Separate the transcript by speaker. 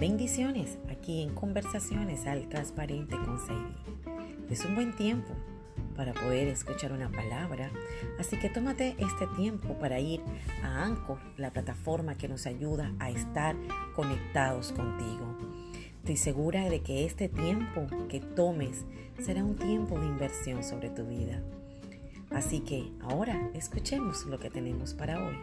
Speaker 1: Bendiciones aquí en Conversaciones al Transparente con Sadie. Es un buen tiempo para poder escuchar una palabra, así que tómate este tiempo para ir a Anchor, la plataforma que nos ayuda a estar conectados contigo. Estoy segura de que este tiempo que tomes será un tiempo de inversión sobre tu vida. Así que ahora escuchemos lo que tenemos para hoy.